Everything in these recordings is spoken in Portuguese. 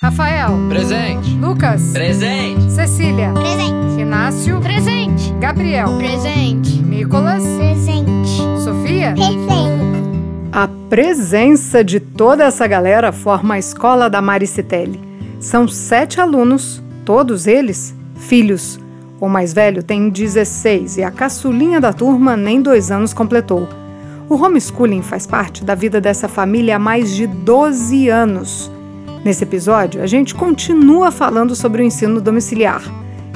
Rafael. Presente. Lucas. Presente. Cecília. Presente. Inácio. Presente. Gabriel. Presente. Nicolas. Presente. Sofia. Presente. A presença de toda essa galera forma a escola da Maricitelli. São sete alunos, todos eles filhos. O mais velho tem 16 e a caçulinha da turma nem dois anos completou. O homeschooling faz parte da vida dessa família há mais de 12 anos. Nesse episódio, a gente continua falando sobre o ensino domiciliar.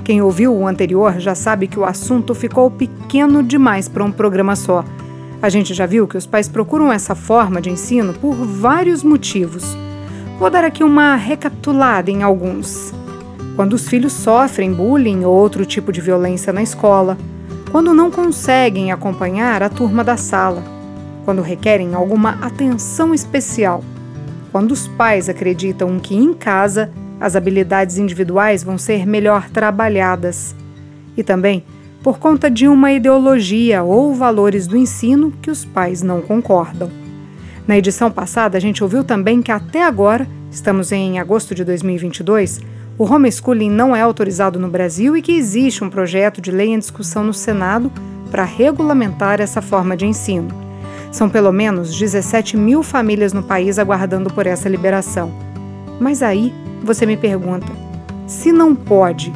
Quem ouviu o anterior já sabe que o assunto ficou pequeno demais para um programa só. A gente já viu que os pais procuram essa forma de ensino por vários motivos. Vou dar aqui uma recapitulada em alguns. Quando os filhos sofrem bullying ou outro tipo de violência na escola, quando não conseguem acompanhar a turma da sala, quando requerem alguma atenção especial quando os pais acreditam que em casa as habilidades individuais vão ser melhor trabalhadas. E também por conta de uma ideologia ou valores do ensino que os pais não concordam. Na edição passada, a gente ouviu também que até agora, estamos em agosto de 2022, o homeschooling não é autorizado no Brasil e que existe um projeto de lei em discussão no Senado para regulamentar essa forma de ensino. São pelo menos 17 mil famílias no país aguardando por essa liberação. Mas aí você me pergunta: se não pode,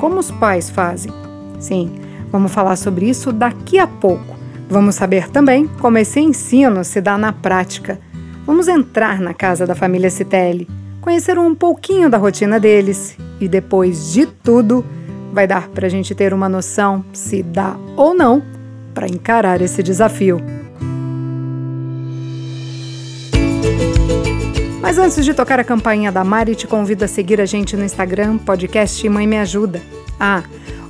como os pais fazem? Sim, vamos falar sobre isso daqui a pouco. Vamos saber também como esse ensino se dá na prática. Vamos entrar na casa da família Citelli, conhecer um pouquinho da rotina deles e depois de tudo, vai dar para a gente ter uma noção se dá ou não para encarar esse desafio. Mas antes de tocar a campainha da Mari, te convido a seguir a gente no Instagram, podcast Mãe Me Ajuda. Ah,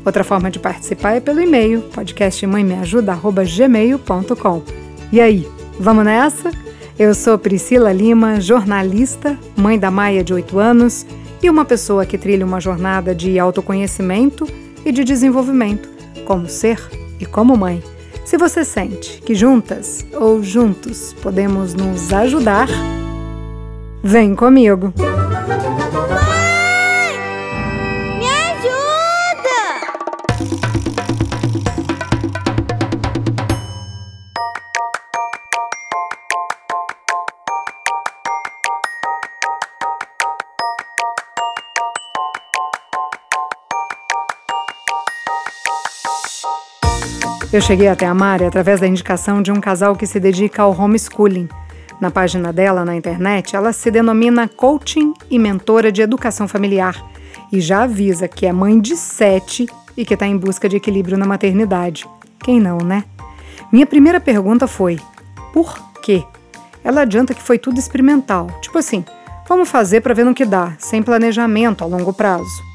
outra forma de participar é pelo e-mail, podcastmãemeajuda.gmail.com. E aí, vamos nessa? Eu sou Priscila Lima, jornalista, mãe da Maia de 8 anos e uma pessoa que trilha uma jornada de autoconhecimento e de desenvolvimento, como ser e como mãe. Se você sente que juntas ou juntos podemos nos ajudar, Vem comigo! Mãe! Me ajuda! Eu cheguei até a Mari através da indicação de um casal que se dedica ao homeschooling na página dela na internet, ela se denomina coaching e mentora de educação familiar e já avisa que é mãe de sete e que está em busca de equilíbrio na maternidade. Quem não, né? Minha primeira pergunta foi: por quê? Ela adianta que foi tudo experimental, tipo assim, vamos fazer para ver no que dá, sem planejamento a longo prazo.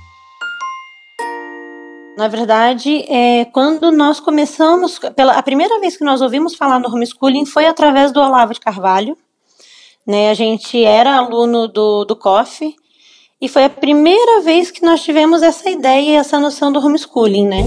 Na verdade, é, quando nós começamos, pela, a primeira vez que nós ouvimos falar no homeschooling foi através do Olavo de Carvalho. Né? A gente era aluno do, do COF e foi a primeira vez que nós tivemos essa ideia e essa noção do homeschooling, né?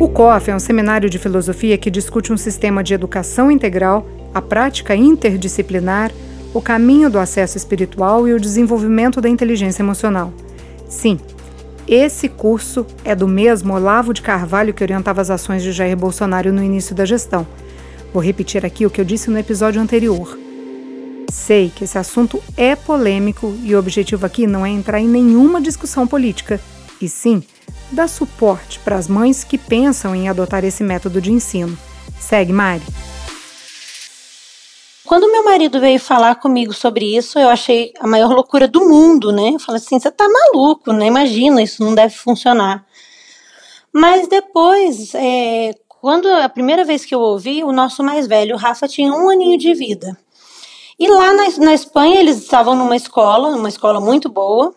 O COF é um seminário de filosofia que discute um sistema de educação integral, a prática interdisciplinar, o caminho do acesso espiritual e o desenvolvimento da inteligência emocional. Sim, esse curso é do mesmo Olavo de Carvalho que orientava as ações de Jair Bolsonaro no início da gestão. Vou repetir aqui o que eu disse no episódio anterior. Sei que esse assunto é polêmico e o objetivo aqui não é entrar em nenhuma discussão política, e sim dar suporte para as mães que pensam em adotar esse método de ensino. Segue, Mari. Quando meu marido veio falar comigo sobre isso, eu achei a maior loucura do mundo, né? Eu falei assim: você tá maluco, né? Imagina, isso não deve funcionar. Mas depois, é, quando a primeira vez que eu ouvi, o nosso mais velho, o Rafa, tinha um aninho de vida. E lá na, na Espanha, eles estavam numa escola, numa escola muito boa.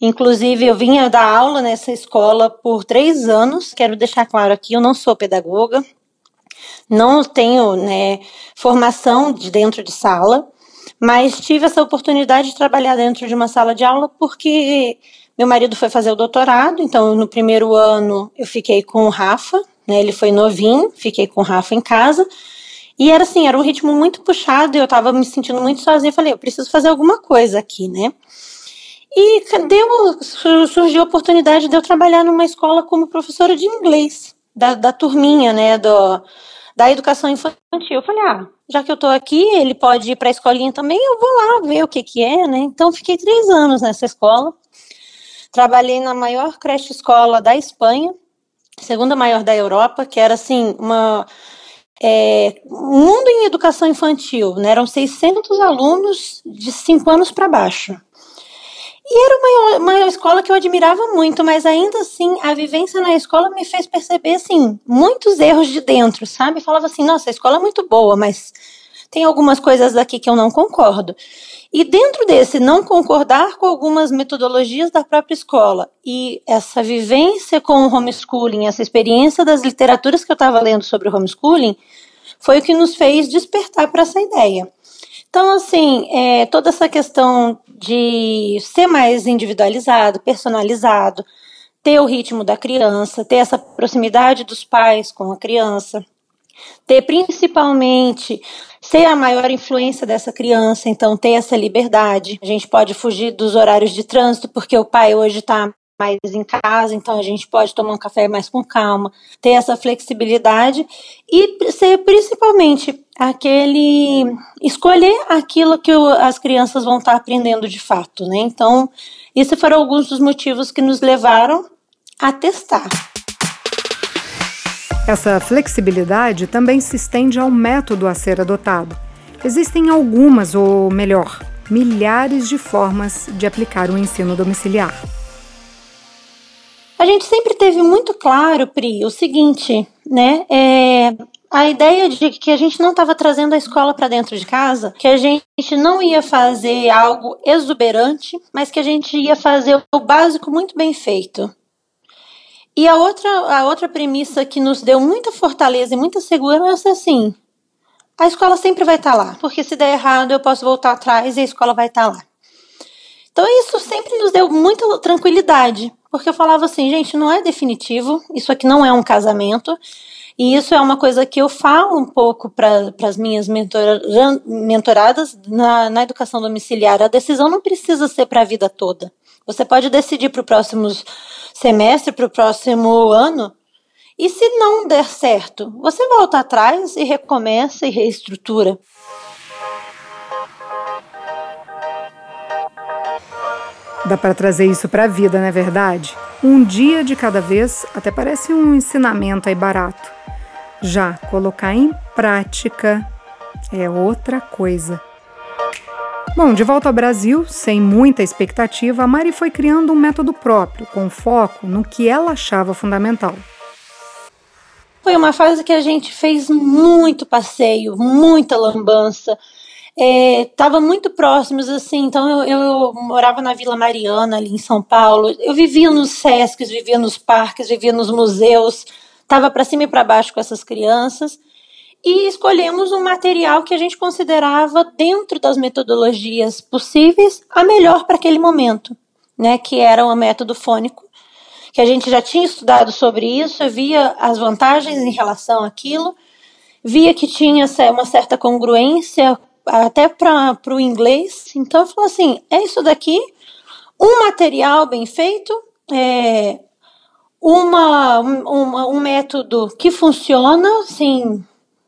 Inclusive, eu vinha dar aula nessa escola por três anos. Quero deixar claro aqui: eu não sou pedagoga, não tenho né, formação de dentro de sala, mas tive essa oportunidade de trabalhar dentro de uma sala de aula porque meu marido foi fazer o doutorado, então no primeiro ano eu fiquei com o Rafa, né, ele foi novinho, fiquei com o Rafa em casa, E era assim, era um ritmo muito puxado, eu tava me sentindo muito sozinha. Falei, eu preciso fazer alguma coisa aqui, né? E deu, surgiu a oportunidade de eu trabalhar numa escola como professora de inglês, da, da turminha, né, do, da educação infantil. Eu falei, ah, já que eu tô aqui, ele pode ir para a escolinha também, eu vou lá ver o que que é, né? Então, fiquei três anos nessa escola. Trabalhei na maior creche escola da Espanha, segunda maior da Europa, que era, assim, uma é, mundo em educação infantil, né? Eram 600 alunos de 5 anos para baixo. E era uma, uma escola que eu admirava muito, mas ainda assim a vivência na escola me fez perceber assim muitos erros de dentro, sabe? Falava assim, nossa, a escola é muito boa, mas tem algumas coisas aqui que eu não concordo. E dentro desse não concordar com algumas metodologias da própria escola e essa vivência com o homeschooling, essa experiência das literaturas que eu estava lendo sobre o homeschooling, foi o que nos fez despertar para essa ideia. Então, assim, é, toda essa questão de ser mais individualizado, personalizado, ter o ritmo da criança, ter essa proximidade dos pais com a criança, ter principalmente ser a maior influência dessa criança, então ter essa liberdade. A gente pode fugir dos horários de trânsito, porque o pai hoje está mais em casa, então a gente pode tomar um café mais com calma, ter essa flexibilidade e ser principalmente aquele escolher aquilo que o, as crianças vão estar aprendendo de fato, né? Então, esses foram alguns dos motivos que nos levaram a testar. Essa flexibilidade também se estende ao método a ser adotado. Existem algumas, ou melhor, milhares de formas de aplicar o ensino domiciliar. A gente sempre teve muito claro, Pri, o seguinte, né? É, a ideia de que a gente não estava trazendo a escola para dentro de casa, que a gente não ia fazer algo exuberante, mas que a gente ia fazer o básico muito bem feito. E a outra, a outra premissa que nos deu muita fortaleza e muita segurança é assim: a escola sempre vai estar tá lá, porque se der errado eu posso voltar atrás e a escola vai estar tá lá. Então isso sempre nos deu muita tranquilidade, porque eu falava assim, gente, não é definitivo, isso aqui não é um casamento, e isso é uma coisa que eu falo um pouco para as minhas mentora, mentoradas na, na educação domiciliar. A decisão não precisa ser para a vida toda. Você pode decidir para o próximo semestre, para o próximo ano. E se não der certo, você volta atrás e recomeça e reestrutura. Dá para trazer isso para a vida, não é verdade? Um dia de cada vez até parece um ensinamento aí barato. Já colocar em prática é outra coisa. Bom, de volta ao Brasil, sem muita expectativa, a Mari foi criando um método próprio, com foco no que ela achava fundamental. Foi uma fase que a gente fez muito passeio, muita lambança. Estava é, muito próximos, assim, então eu, eu, morava na Vila Mariana, ali em São Paulo. Eu vivia nos Sescs, vivia nos parques, vivia nos museus, estava para cima e para baixo com essas crianças. E escolhemos um material que a gente considerava, dentro das metodologias possíveis, a melhor para aquele momento, né, que era o método fônico, que a gente já tinha estudado sobre isso, via as vantagens em relação àquilo, via que tinha uma certa congruência até para o inglês, então eu falei assim, é isso daqui, um material bem feito, é, uma, uma, um método que funciona, assim,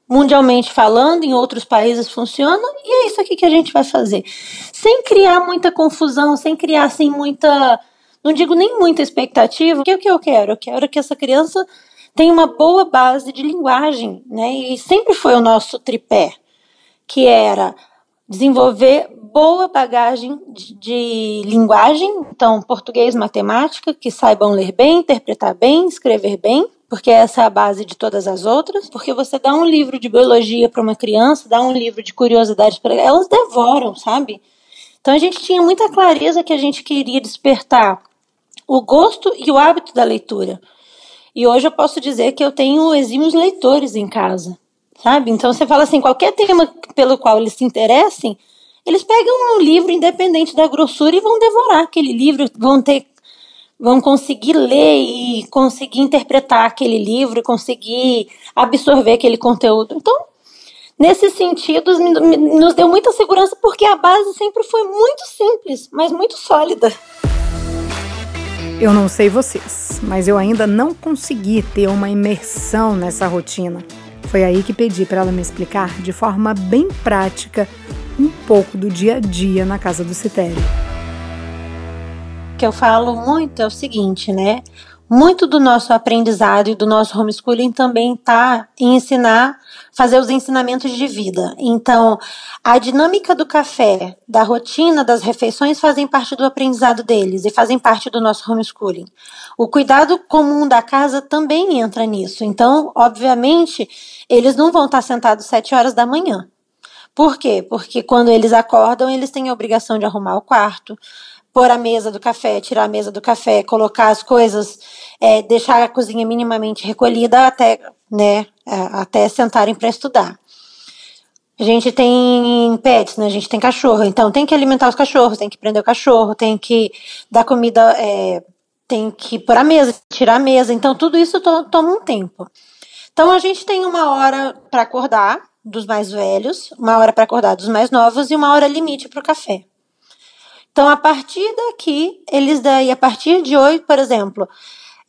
mundialmente falando, em outros países funciona, e é isso aqui que a gente vai fazer. Sem criar muita confusão, sem criar assim muita, não digo nem muita expectativa. O que, é que eu quero? Eu quero que essa criança tenha uma boa base de linguagem, né? E sempre foi o nosso tripé, que era desenvolver boa bagagem de, de, linguagem, então português, matemática, que saibam ler bem, interpretar bem, escrever bem, porque essa é a base de todas as outras. Porque você dá um livro de biologia para uma criança, dá um livro de curiosidades para elas devoram, sabe? Então a gente tinha muita clareza que a gente queria despertar o gosto e o hábito da leitura. E hoje eu posso dizer que eu tenho exímios leitores em casa, sabe? Então você fala assim, qualquer tema pelo qual eles se interessem, eles pegam um livro independente da grossura e vão devorar aquele livro, vão ter vão conseguir ler e conseguir interpretar aquele livro, conseguir absorver aquele conteúdo. Então, Nesse sentido, nos deu muita segurança porque a base sempre foi muito simples, mas muito sólida. Eu não sei vocês, mas eu ainda não consegui ter uma imersão nessa rotina. Foi aí que pedi para ela me explicar de forma bem prática um pouco do dia a dia na casa do Citério. O que eu falo muito é o seguinte, né? muito do nosso aprendizado e do nosso homeschooling também está em ensinar, fazer os ensinamentos de vida. Então, a dinâmica do café, da rotina das refeições fazem parte do aprendizado deles e fazem parte do nosso homeschooling. O cuidado comum da casa também entra nisso. Então, obviamente, eles não vão estar sentados sete horas da manhã. Por quê? Porque quando eles acordam, eles têm a obrigação de arrumar o quarto, pôr a mesa do café, tirar a mesa do café, colocar as coisas, é, deixar a cozinha minimamente recolhida até, né, até sentarem para estudar. A gente tem pets, né? A gente tem cachorro, então tem que alimentar os cachorros, tem que prender o cachorro, tem que dar comida, é, tem que pôr a mesa, tirar a mesa. Então tudo isso to toma um tempo. Então a gente tem uma hora para acordar dos mais velhos, uma hora para acordar dos mais novos e uma hora limite para o café. Então, a partir daqui, eles daí, a partir de hoje, por exemplo,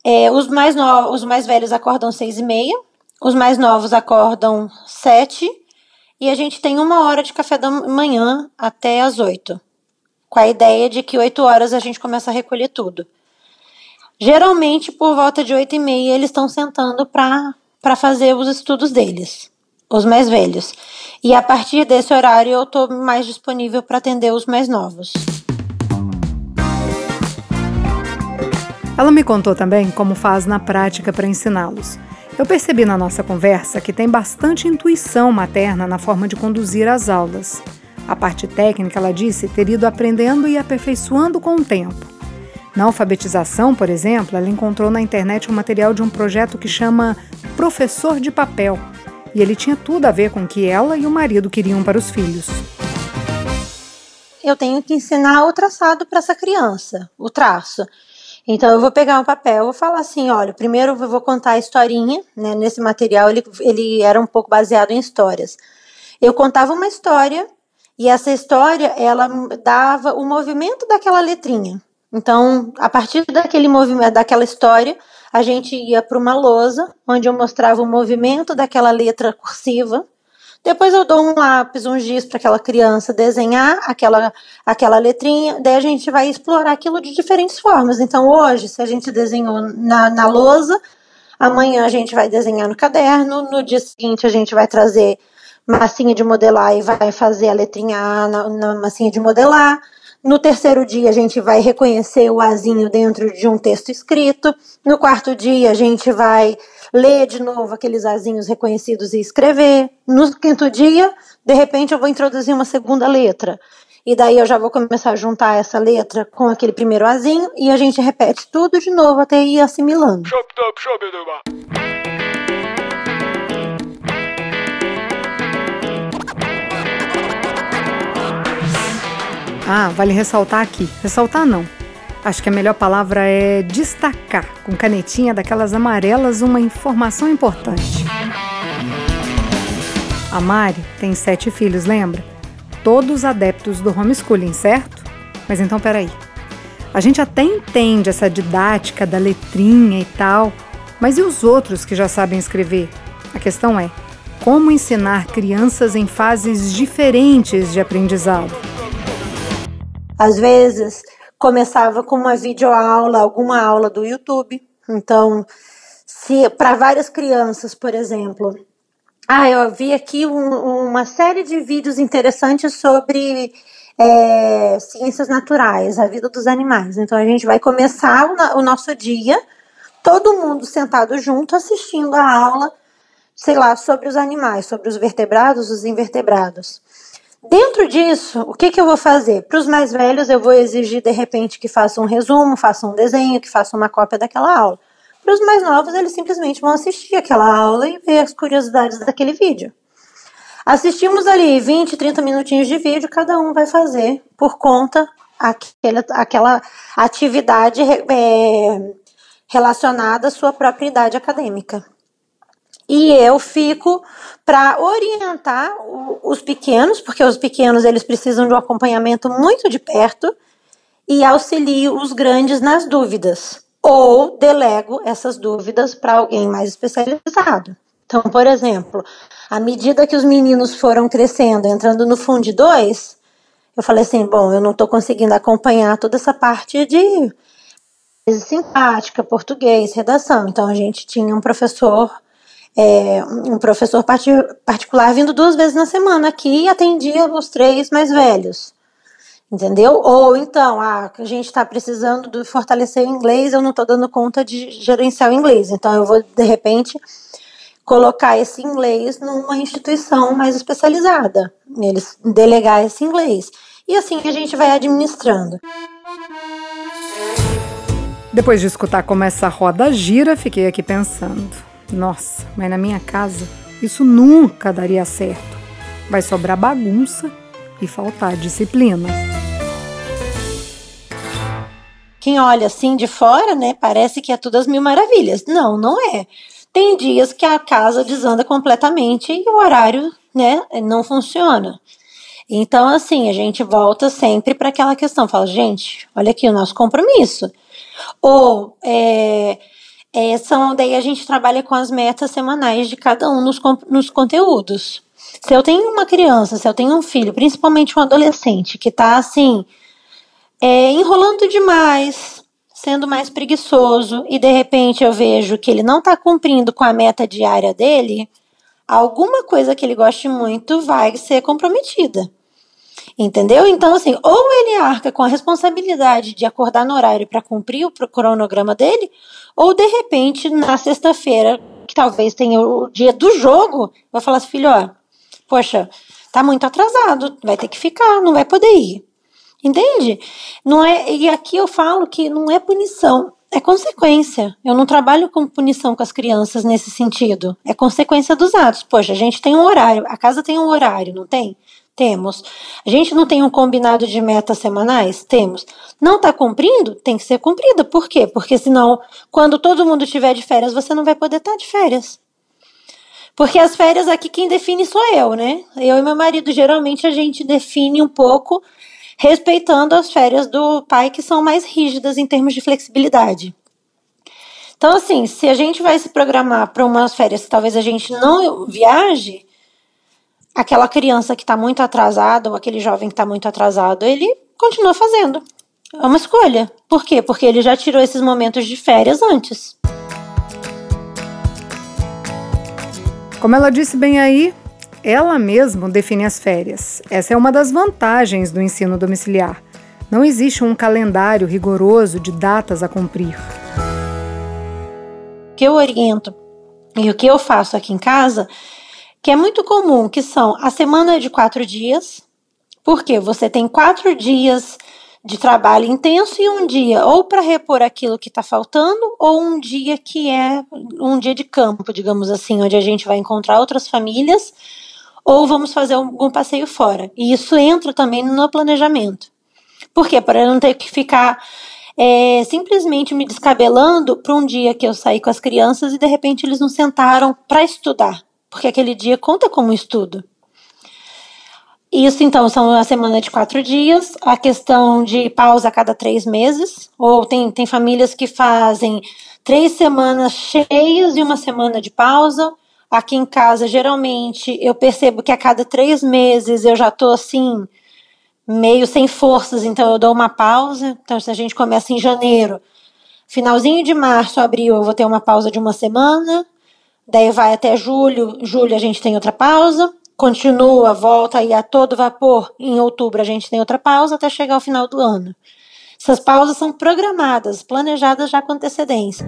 é, os, mais no, os mais velhos acordam seis e meia, os mais novos acordam sete, e a gente tem uma hora de café da manhã até as oito, com a ideia de que oito horas a gente começa a recolher tudo. Geralmente, por volta de oito e meia, eles estão sentando para fazer os estudos deles, os mais velhos. E a partir desse horário, eu estou mais disponível para atender os mais novos. Ela me contou também como faz na prática para ensiná-los. Eu percebi na nossa conversa que tem bastante intuição materna na forma de conduzir as aulas. A parte técnica, ela disse, ter ido aprendendo e aperfeiçoando com o tempo. Na alfabetização, por exemplo, ela encontrou na internet um material de um projeto que chama Professor de Papel, e ele tinha tudo a ver com o que ela e o marido queriam para os filhos. Eu tenho que ensinar o traçado para essa criança, o traço. Então eu vou pegar um papel, vou falar assim, olha, primeiro eu vou contar a historinha, né? Nesse material ele, ele era um pouco baseado em histórias. Eu contava uma história e essa história ela dava o movimento daquela letrinha. Então, a partir daquele movimento, daquela história, a gente ia para uma lousa onde eu mostrava o movimento daquela letra cursiva depois eu dou um lápis, um giz para aquela criança desenhar aquela, aquela letrinha, daí a gente vai explorar aquilo de diferentes formas. Então hoje, se a gente desenhou na, na lousa, amanhã a gente vai desenhar no caderno, no dia seguinte a gente vai trazer massinha de modelar e vai fazer a letrinha A na, na massinha de modelar. No terceiro dia, a gente vai reconhecer o azinho dentro de um texto escrito. No quarto dia, a gente vai ler de novo aqueles azinhos reconhecidos e escrever. No quinto dia, de repente, eu vou introduzir uma segunda letra. E daí eu já vou começar a juntar essa letra com aquele primeiro azinho e a gente repete tudo de novo até ir assimilando. Ah, vale ressaltar aqui. Ressaltar não. Acho que a melhor palavra é destacar, com canetinha daquelas amarelas, uma informação importante. A Mari tem sete filhos, lembra? Todos adeptos do homeschooling, certo? Mas então peraí. A gente até entende essa didática da letrinha e tal, mas e os outros que já sabem escrever? A questão é: como ensinar crianças em fases diferentes de aprendizado? Às vezes começava com uma videoaula, alguma aula do YouTube. Então, se para várias crianças, por exemplo, ah, eu vi aqui um, uma série de vídeos interessantes sobre é, ciências naturais, a vida dos animais. Então a gente vai começar o, o nosso dia, todo mundo sentado junto assistindo a aula, sei lá, sobre os animais, sobre os vertebrados, os invertebrados. Dentro disso, o que, que eu vou fazer? Para os mais velhos, eu vou exigir de repente que façam um resumo, façam um desenho, que façam uma cópia daquela aula. Para os mais novos, eles simplesmente vão assistir aquela aula e ver as curiosidades daquele vídeo. Assistimos ali 20, 30 minutinhos de vídeo, cada um vai fazer por conta aquela, aquela atividade é, relacionada à sua própria idade acadêmica. E eu fico para orientar os pequenos, porque os pequenos eles precisam de um acompanhamento muito de perto, e auxilio os grandes nas dúvidas, ou delego essas dúvidas para alguém mais especializado. Então, por exemplo, à medida que os meninos foram crescendo, entrando no Fundo 2, eu falei assim: bom, eu não estou conseguindo acompanhar toda essa parte de simpática, português, redação. Então a gente tinha um professor, é, um professor particular vindo duas vezes na semana aqui e atendia os três mais velhos. Entendeu? Ou então, ah, a gente está precisando de fortalecer o inglês, eu não estou dando conta de gerenciar o inglês. Então eu vou, de repente, colocar esse inglês numa instituição mais especializada, eles delegar esse inglês. E assim a gente vai administrando. Depois de escutar como essa roda gira, fiquei aqui pensando: nossa, mas na minha casa isso nunca daria certo. Vai sobrar bagunça e faltar disciplina. Quem olha assim de fora, né, parece que é tudo as mil maravilhas. Não, não é. Tem dias que a casa desanda completamente e o horário, né, não funciona. Então, assim, a gente volta sempre para aquela questão, fala, gente, olha aqui o nosso compromisso. Ou é, é, são, daí a gente trabalha com as metas semanais de cada um nos, nos conteúdos. Se eu tenho uma criança, se eu tenho um filho, principalmente um adolescente, que está assim, é, enrolando demais, sendo mais preguiçoso e de repente eu vejo que ele não está cumprindo com a meta diária dele, alguma coisa que ele goste muito vai ser comprometida. Entendeu? Então, assim, ou ele arca com a responsabilidade de acordar no horário para cumprir o cronograma dele, ou de repente, na sexta-feira, que talvez tenha o dia do jogo, vai falar assim, filho, ó, poxa, tá muito atrasado, vai ter que ficar, não vai poder ir. Entende? Não é, e aqui eu falo que não é punição, é consequência. Eu não trabalho com punição com as crianças nesse sentido. É consequência dos atos. Poxa, a gente tem um horário, a casa tem um horário, não tem? Temos. A gente não tem um combinado de metas semanais? Temos. Não está cumprindo? Tem que ser cumprida. Por quê? Porque senão, quando todo mundo estiver de férias, você não vai poder estar tá de férias. Porque as férias aqui quem define sou eu, né? Eu e meu marido, geralmente a gente define um pouco respeitando as férias do pai, que são mais rígidas em termos de flexibilidade. Então, assim, se a gente vai se programar para umas férias que talvez a gente não viaje, aquela criança que está muito atrasada ou aquele jovem que está muito atrasado, ele continua fazendo. É uma escolha. Por quê? Porque ele já tirou esses momentos de férias antes. Como ela disse bem aí, ela mesma define as férias. Essa é uma das vantagens do ensino domiciliar. Não existe um calendário rigoroso de datas a cumprir. O que eu oriento e o que eu faço aqui em casa, que é muito comum, que são a semana de quatro dias, porque você tem quatro dias de trabalho intenso e um dia ou para repor aquilo que está faltando, ou um dia que é um dia de campo, digamos assim, onde a gente vai encontrar outras famílias ou vamos fazer algum passeio fora. E isso entra também no planejamento. Por quê? Para não ter que ficar é, simplesmente me descabelando para um dia que eu saí com as crianças e de repente eles não sentaram para estudar, porque aquele dia conta como estudo. Isso, então, são a semana de quatro dias, a questão de pausa a cada três meses, ou tem, tem famílias que fazem três semanas cheias e uma semana de pausa, Aqui em casa, geralmente, eu percebo que a cada três meses eu já tô assim, meio sem forças, então eu dou uma pausa. Então, se a gente começa em janeiro, finalzinho de março, abril, eu vou ter uma pausa de uma semana. Daí vai até julho, julho a gente tem outra pausa. Continua, volta aí a todo vapor. Em outubro a gente tem outra pausa até chegar ao final do ano. Essas pausas são programadas, planejadas já com antecedência.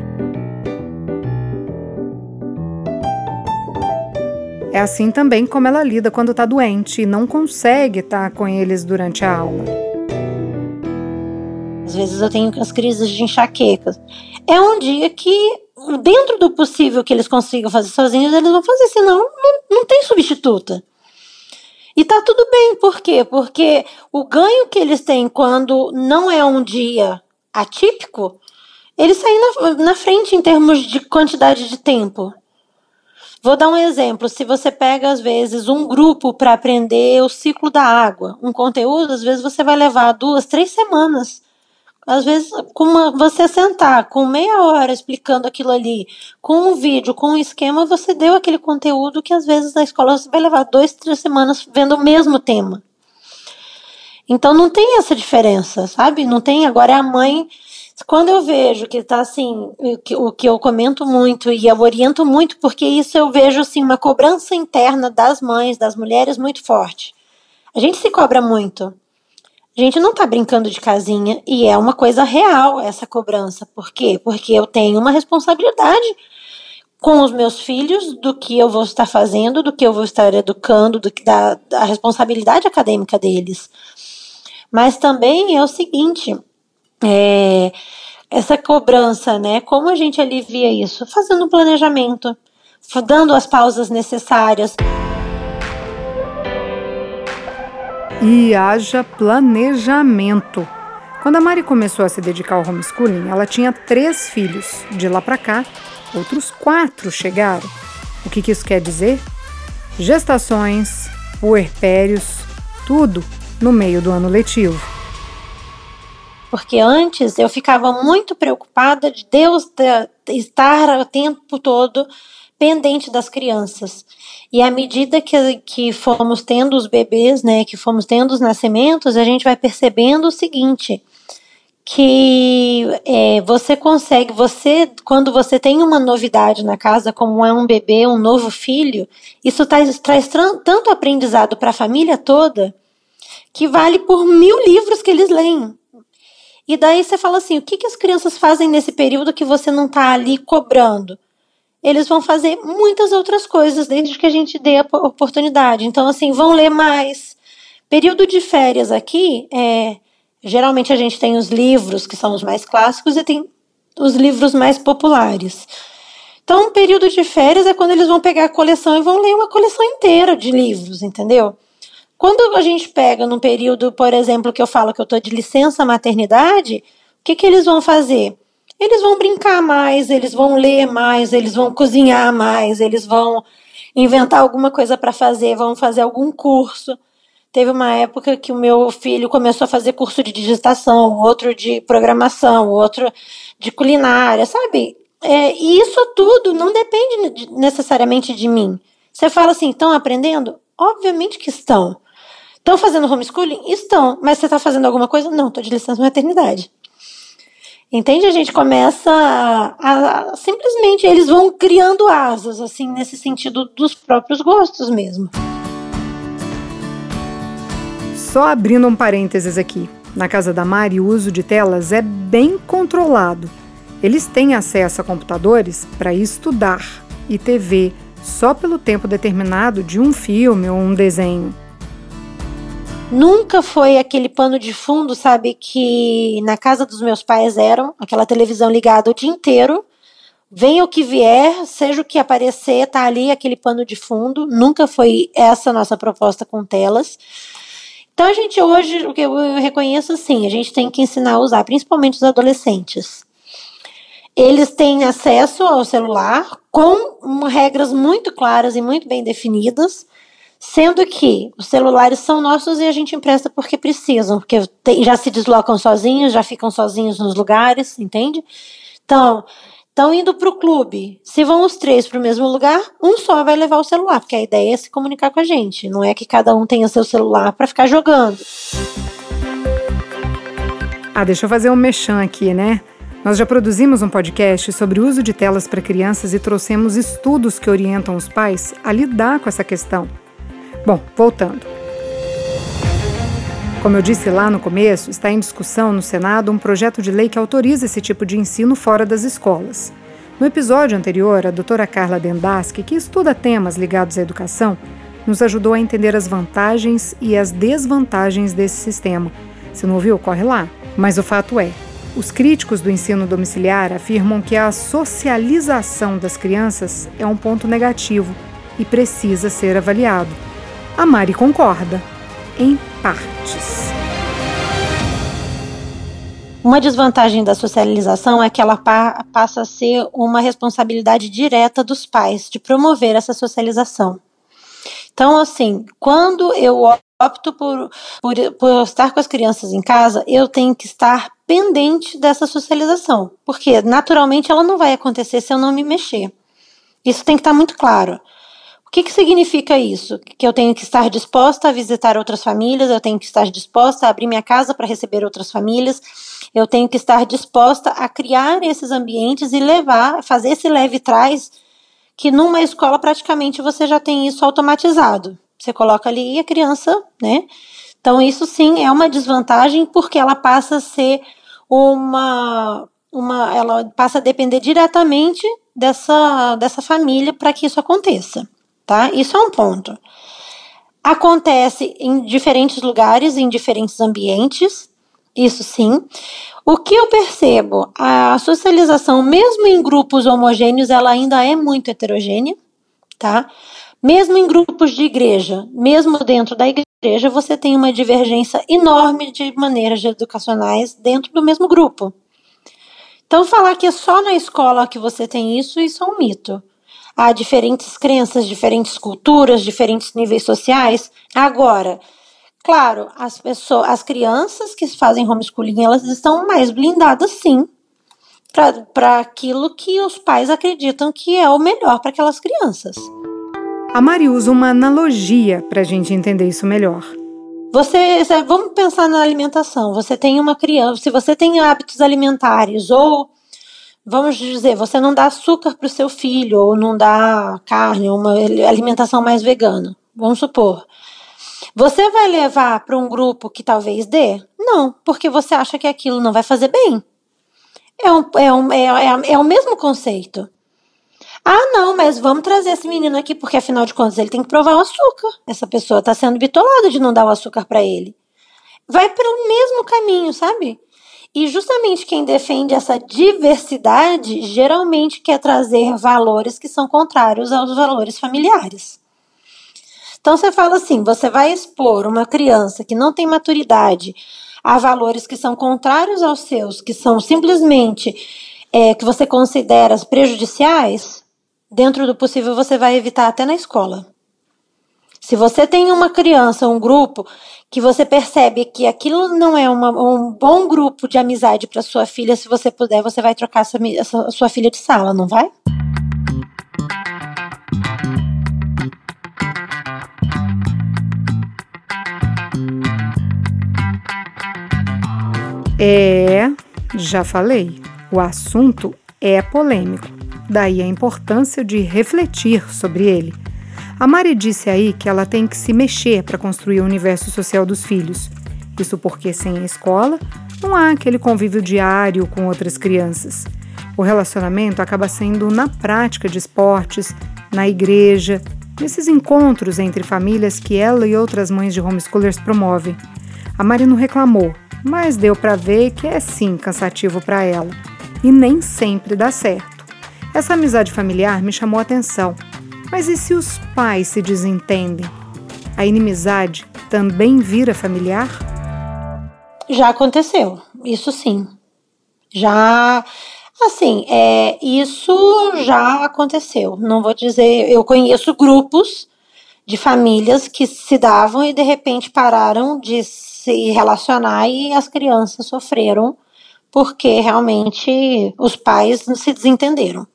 É assim também como ela lida quando está doente e não consegue estar com eles durante a aula. Às vezes eu tenho as crises de enxaqueca. É um dia que, dentro do possível que eles consigam fazer sozinhos, eles vão fazer, senão não, não tem substituta. E tá tudo bem, por quê? Porque o ganho que eles têm quando não é um dia atípico, eles saem na, na frente em termos de quantidade de tempo. Vou dar um exemplo. Se você pega, às vezes, um grupo para aprender o ciclo da água, um conteúdo, às vezes você vai levar duas, três semanas. Às vezes, com uma, você sentar com meia hora explicando aquilo ali, com um vídeo, com um esquema, você deu aquele conteúdo que às vezes na escola você vai levar dois, três semanas vendo o mesmo tema. Então não tem essa diferença, sabe? Não tem. Agora a mãe quando eu vejo que tá assim, o que eu comento muito e eu oriento muito, porque isso eu vejo assim uma cobrança interna das mães, das mulheres muito forte. A gente se cobra muito. A gente não tá brincando de casinha e é uma coisa real essa cobrança. Por quê? Porque eu tenho uma responsabilidade com os meus filhos do que eu vou estar fazendo, do que eu vou estar educando, do que da, da responsabilidade acadêmica deles. Mas também é o seguinte, é, essa cobrança, né? Como a gente alivia isso? Fazendo um planejamento, dando as pausas necessárias. E haja planejamento. Quando a Mari começou a se dedicar ao homeschooling, ela tinha três filhos. De lá para cá, outros quatro chegaram. O que, que isso quer dizer? Gestações, puerpérios, tudo no meio do ano letivo. Porque antes eu ficava muito preocupada de Deus estar o tempo todo pendente das crianças. E à medida que, que fomos tendo os bebês, né, que fomos tendo os nascimentos, a gente vai percebendo o seguinte, que é, você consegue, você, quando você tem uma novidade na casa, como é um bebê, um novo filho, isso traz, traz tanto aprendizado para a família toda, que vale por mil livros que eles leem. E daí você fala assim: o que, que as crianças fazem nesse período que você não está ali cobrando? Eles vão fazer muitas outras coisas desde que a gente dê a oportunidade. Então, assim, vão ler mais. Período de férias aqui, é, geralmente a gente tem os livros que são os mais clássicos e tem os livros mais populares. Então, um período de férias é quando eles vão pegar a coleção e vão ler uma coleção inteira de livros, entendeu? Quando a gente pega num período, por exemplo, que eu falo que eu estou de licença maternidade, o que, que eles vão fazer? Eles vão brincar mais, eles vão ler mais, eles vão cozinhar mais, eles vão inventar alguma coisa para fazer, vão fazer algum curso. Teve uma época que o meu filho começou a fazer curso de digitação, outro de programação, outro de culinária, sabe? É, e isso tudo não depende necessariamente de mim. Você fala assim, estão aprendendo? Obviamente que estão. Estão fazendo homeschooling? Estão. Mas você está fazendo alguma coisa? Não, estou de licença maternidade. Entende? A gente começa a, a, simplesmente eles vão criando asas, assim, nesse sentido dos próprios gostos mesmo. Só abrindo um parênteses aqui. Na casa da Mari, o uso de telas é bem controlado. Eles têm acesso a computadores para estudar e TV só pelo tempo determinado de um filme ou um desenho. Nunca foi aquele pano de fundo, sabe, que na casa dos meus pais eram, aquela televisão ligada o dia inteiro. Venha o que vier, seja o que aparecer, tá ali aquele pano de fundo. Nunca foi essa nossa proposta com telas. Então a gente hoje, o que eu reconheço assim, a gente tem que ensinar a usar, principalmente os adolescentes. Eles têm acesso ao celular com regras muito claras e muito bem definidas Sendo que os celulares são nossos e a gente empresta porque precisam, porque já se deslocam sozinhos, já ficam sozinhos nos lugares, entende? Então, estão indo para o clube. Se vão os três para o mesmo lugar, um só vai levar o celular, porque a ideia é se comunicar com a gente. Não é que cada um tenha seu celular para ficar jogando. Ah, deixa eu fazer um mechan aqui, né? Nós já produzimos um podcast sobre o uso de telas para crianças e trouxemos estudos que orientam os pais a lidar com essa questão. Bom, voltando. Como eu disse lá no começo, está em discussão no Senado um projeto de lei que autoriza esse tipo de ensino fora das escolas. No episódio anterior, a doutora Carla Dendaski, que estuda temas ligados à educação, nos ajudou a entender as vantagens e as desvantagens desse sistema. Se não ouviu, corre lá. Mas o fato é, os críticos do ensino domiciliar afirmam que a socialização das crianças é um ponto negativo e precisa ser avaliado. A Mari concorda, em partes. Uma desvantagem da socialização é que ela pa passa a ser uma responsabilidade direta dos pais de promover essa socialização. Então, assim, quando eu opto por, por, por, estar com as crianças em casa, eu tenho que estar pendente dessa socialização, porque naturalmente ela não vai acontecer se eu não me mexer. Isso tem que estar muito claro. Que, que significa isso? Que eu tenho que estar disposta a visitar outras famílias, eu tenho que estar disposta a abrir minha casa para receber outras famílias, eu tenho que estar disposta a criar esses ambientes e levar, fazer esse leve trás, que numa escola praticamente você já tem isso automatizado. Você coloca ali e a criança, né? Então, isso sim é uma desvantagem, porque ela passa a ser uma. uma ela passa a depender diretamente dessa, dessa família para que isso aconteça, tá? Isso é um ponto. Acontece em diferentes lugares, em diferentes ambientes, isso sim. O que eu percebo, a socialização, mesmo em grupos homogêneos, ela ainda é muito heterogênea, tá? Mesmo em grupos de igreja, mesmo dentro da igreja, você tem uma divergência enorme de maneiras educacionais dentro do mesmo grupo. Então, falar que é só na escola que você tem isso, isso é um mito. Há diferentes crenças, diferentes culturas, diferentes níveis sociais. Agora, claro, as pessoas, as crianças que fazem homeschooling, elas estão mais blindadas, sim, para aquilo que os pais acreditam que é o melhor para aquelas crianças. A Mari usa uma analogia para a gente entender isso melhor. Você, vamos pensar na alimentação. Você tem uma criança, se você tem hábitos alimentares ou vamos dizer, você não dá açúcar para o seu filho ou não dá carne, uma alimentação mais vegana, vamos supor. Você vai levar para um grupo que talvez dê? Não, porque você acha que aquilo não vai fazer bem. É, um, é, um, é, é, é o mesmo conceito. Ah, não, mas vamos trazer esse menino aqui, porque afinal de contas ele tem que provar o açúcar. Essa pessoa está sendo bitolada de não dar o açúcar para ele. Vai pelo mesmo caminho, sabe? E justamente quem defende essa diversidade geralmente quer trazer valores que são contrários aos valores familiares. Então você fala assim: você vai expor uma criança que não tem maturidade a valores que são contrários aos seus, que são simplesmente é, que você considera prejudiciais, dentro do possível, você vai evitar até na escola. Se você tem uma criança, um grupo, que você percebe que aquilo não é uma, um bom grupo de amizade para sua filha, se você puder, você vai trocar essa, sua filha de sala, não vai? É, já falei, o assunto é polêmico. Daí a importância de refletir sobre ele. A Mari disse aí que ela tem que se mexer para construir o universo social dos filhos. Isso porque sem a escola não há aquele convívio diário com outras crianças. O relacionamento acaba sendo na prática de esportes, na igreja, nesses encontros entre famílias que ela e outras mães de homeschoolers promovem. A Mari não reclamou, mas deu para ver que é sim cansativo para ela. E nem sempre dá certo. Essa amizade familiar me chamou a atenção. Mas e se os pais se desentendem? A inimizade também vira familiar? Já aconteceu, isso sim. Já, assim, é, isso já aconteceu. Não vou dizer, eu conheço grupos de famílias que se davam e de repente pararam de se relacionar e as crianças sofreram porque realmente os pais se desentenderam.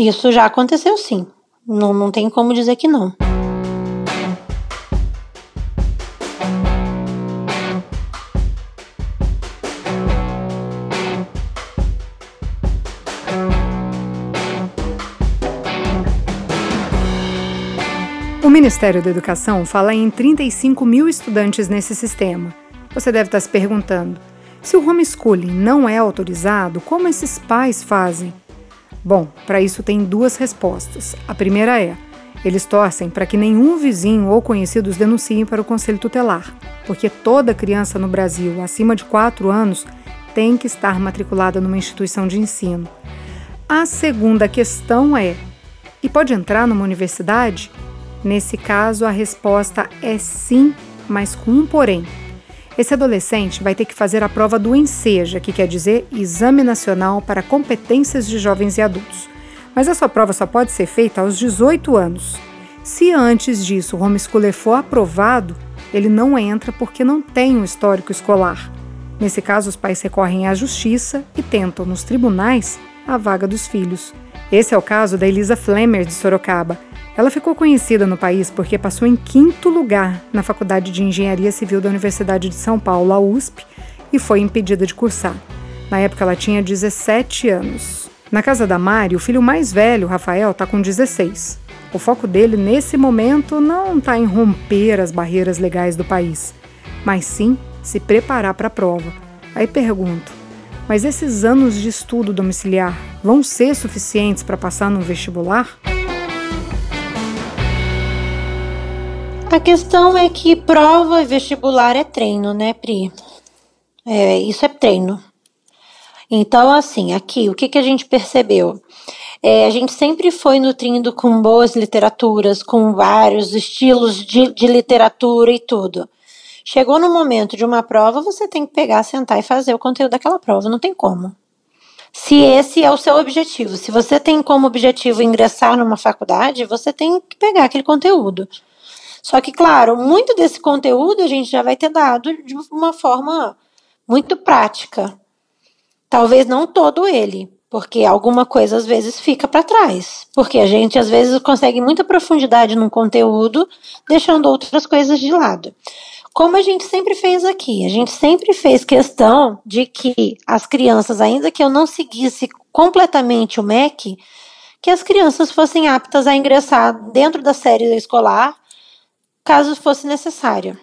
Isso já aconteceu sim. Não, não tem como dizer que não. O Ministério da Educação fala em 35 mil estudantes nesse sistema. Você deve estar se perguntando: se o homeschooling não é autorizado, como esses pais fazem? Bom, para isso tem duas respostas. A primeira é: eles torcem para que nenhum vizinho ou conhecido os denuncie para o conselho tutelar, porque toda criança no Brasil acima de 4 anos tem que estar matriculada numa instituição de ensino. A segunda questão é: e pode entrar numa universidade? Nesse caso, a resposta é sim, mas com um porém. Esse adolescente vai ter que fazer a prova do ENSEJA, que quer dizer Exame Nacional para Competências de Jovens e Adultos. Mas essa prova só pode ser feita aos 18 anos. Se antes disso o homeschooler for aprovado, ele não entra porque não tem um histórico escolar. Nesse caso, os pais recorrem à justiça e tentam, nos tribunais, a vaga dos filhos. Esse é o caso da Elisa Flemmer, de Sorocaba. Ela ficou conhecida no país porque passou em quinto lugar na Faculdade de Engenharia Civil da Universidade de São Paulo, a USP, e foi impedida de cursar. Na época, ela tinha 17 anos. Na casa da Mari, o filho mais velho, Rafael, está com 16. O foco dele, nesse momento, não está em romper as barreiras legais do país, mas sim se preparar para a prova. Aí pergunto: mas esses anos de estudo domiciliar vão ser suficientes para passar no vestibular? A questão é que prova e vestibular é treino, né, Pri? É, isso é treino. Então, assim, aqui, o que, que a gente percebeu? É, a gente sempre foi nutrindo com boas literaturas, com vários estilos de, de literatura e tudo. Chegou no momento de uma prova, você tem que pegar, sentar e fazer o conteúdo daquela prova, não tem como. Se esse é o seu objetivo, se você tem como objetivo ingressar numa faculdade, você tem que pegar aquele conteúdo. Só que, claro, muito desse conteúdo a gente já vai ter dado de uma forma muito prática. Talvez não todo ele, porque alguma coisa às vezes fica para trás. Porque a gente às vezes consegue muita profundidade num conteúdo, deixando outras coisas de lado. Como a gente sempre fez aqui, a gente sempre fez questão de que as crianças, ainda que eu não seguisse completamente o MEC, que as crianças fossem aptas a ingressar dentro da série escolar, caso fosse necessário.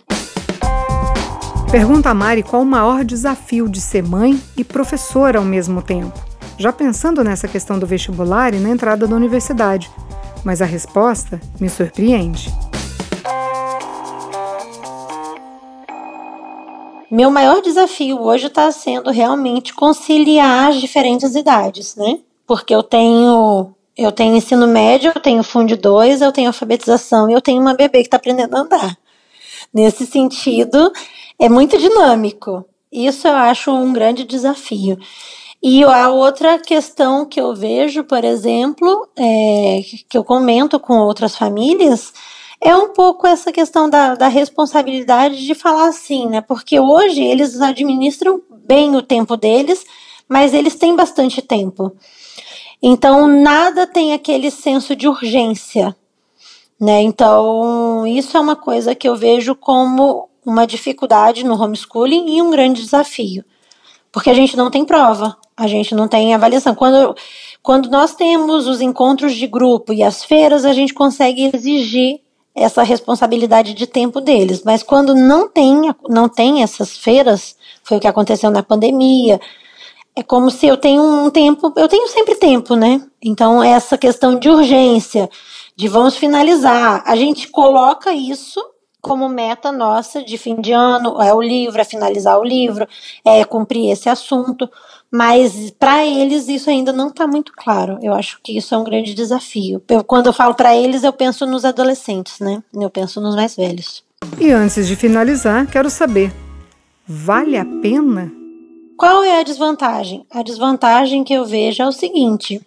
Pergunta a Mari qual o maior desafio de ser mãe e professora ao mesmo tempo, já pensando nessa questão do vestibular e na entrada da universidade. Mas a resposta me surpreende. Meu maior desafio hoje está sendo realmente conciliar as diferentes idades, né? Porque eu tenho eu tenho ensino médio, eu tenho Fundo 2, eu tenho alfabetização e eu tenho uma bebê que está aprendendo a andar. Nesse sentido, é muito dinâmico. Isso eu acho um grande desafio. E a outra questão que eu vejo, por exemplo, é, que eu comento com outras famílias, é um pouco essa questão da, da responsabilidade de falar assim, né? Porque hoje eles administram bem o tempo deles, mas eles têm bastante tempo. Então, nada tem aquele senso de urgência, né? Então, isso é uma coisa que eu vejo como uma dificuldade no homeschooling e um grande desafio. Porque a gente não tem prova, a gente não tem avaliação. Quando, quando nós temos os encontros de grupo e as feiras, a gente consegue exigir essa responsabilidade de tempo deles. Mas quando não tem, não tem essas feiras, foi o que aconteceu na pandemia. É como se eu tenho um tempo, eu tenho sempre tempo, né? Então, essa questão de urgência, de vamos finalizar, a gente coloca isso como meta nossa de fim de ano, é o livro, é finalizar o livro, é cumprir esse assunto, mas para eles isso ainda não está muito claro. Eu acho que isso é um grande desafio. Eu, quando eu falo para eles, eu penso nos adolescentes, né? Eu penso nos mais velhos. E antes de finalizar, quero saber: vale a pena? Qual é a desvantagem? A desvantagem que eu vejo é o seguinte: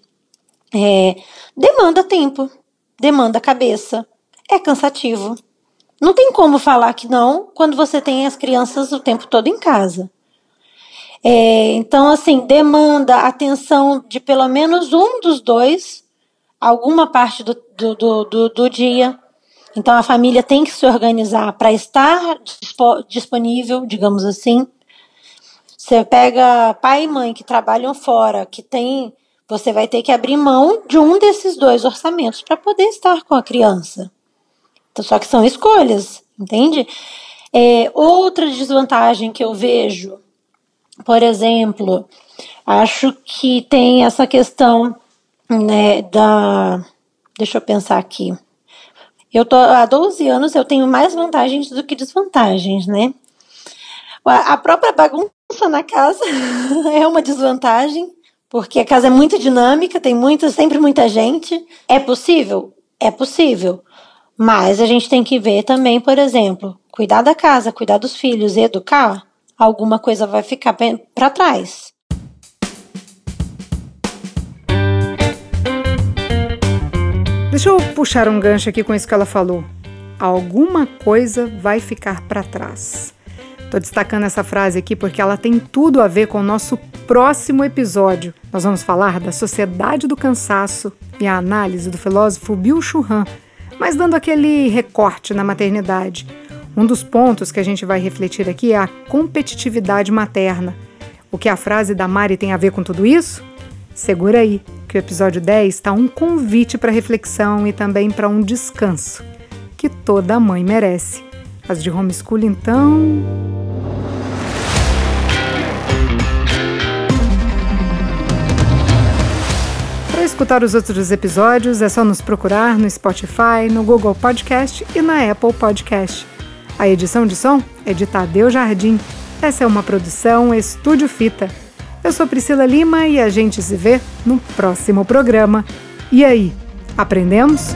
é, demanda tempo, demanda cabeça, é cansativo. Não tem como falar que não quando você tem as crianças o tempo todo em casa. É, então, assim, demanda atenção de pelo menos um dos dois, alguma parte do, do, do, do, do dia. Então, a família tem que se organizar para estar disponível, digamos assim. Você pega pai e mãe que trabalham fora, que tem. Você vai ter que abrir mão de um desses dois orçamentos para poder estar com a criança. Então, só que são escolhas, entende? É, outra desvantagem que eu vejo, por exemplo, acho que tem essa questão né, da. Deixa eu pensar aqui. Eu tô há 12 anos, eu tenho mais vantagens do que desvantagens, né? A própria bagunça na casa é uma desvantagem, porque a casa é muito dinâmica, tem muito, sempre muita gente. É possível? É possível. Mas a gente tem que ver também, por exemplo, cuidar da casa, cuidar dos filhos e educar, alguma coisa vai ficar para trás. Deixa eu puxar um gancho aqui com isso que ela falou. Alguma coisa vai ficar para trás. Estou destacando essa frase aqui porque ela tem tudo a ver com o nosso próximo episódio. Nós vamos falar da sociedade do cansaço e a análise do filósofo Bill Churran, mas dando aquele recorte na maternidade. Um dos pontos que a gente vai refletir aqui é a competitividade materna. O que a frase da Mari tem a ver com tudo isso? Segura aí, que o episódio 10 está um convite para reflexão e também para um descanso que toda mãe merece. As de homeschool, então. Para escutar os outros episódios é só nos procurar no Spotify, no Google Podcast e na Apple Podcast. A edição de som é de Tadeu Jardim. Essa é uma produção Estúdio Fita. Eu sou Priscila Lima e a gente se vê no próximo programa. E aí, aprendemos?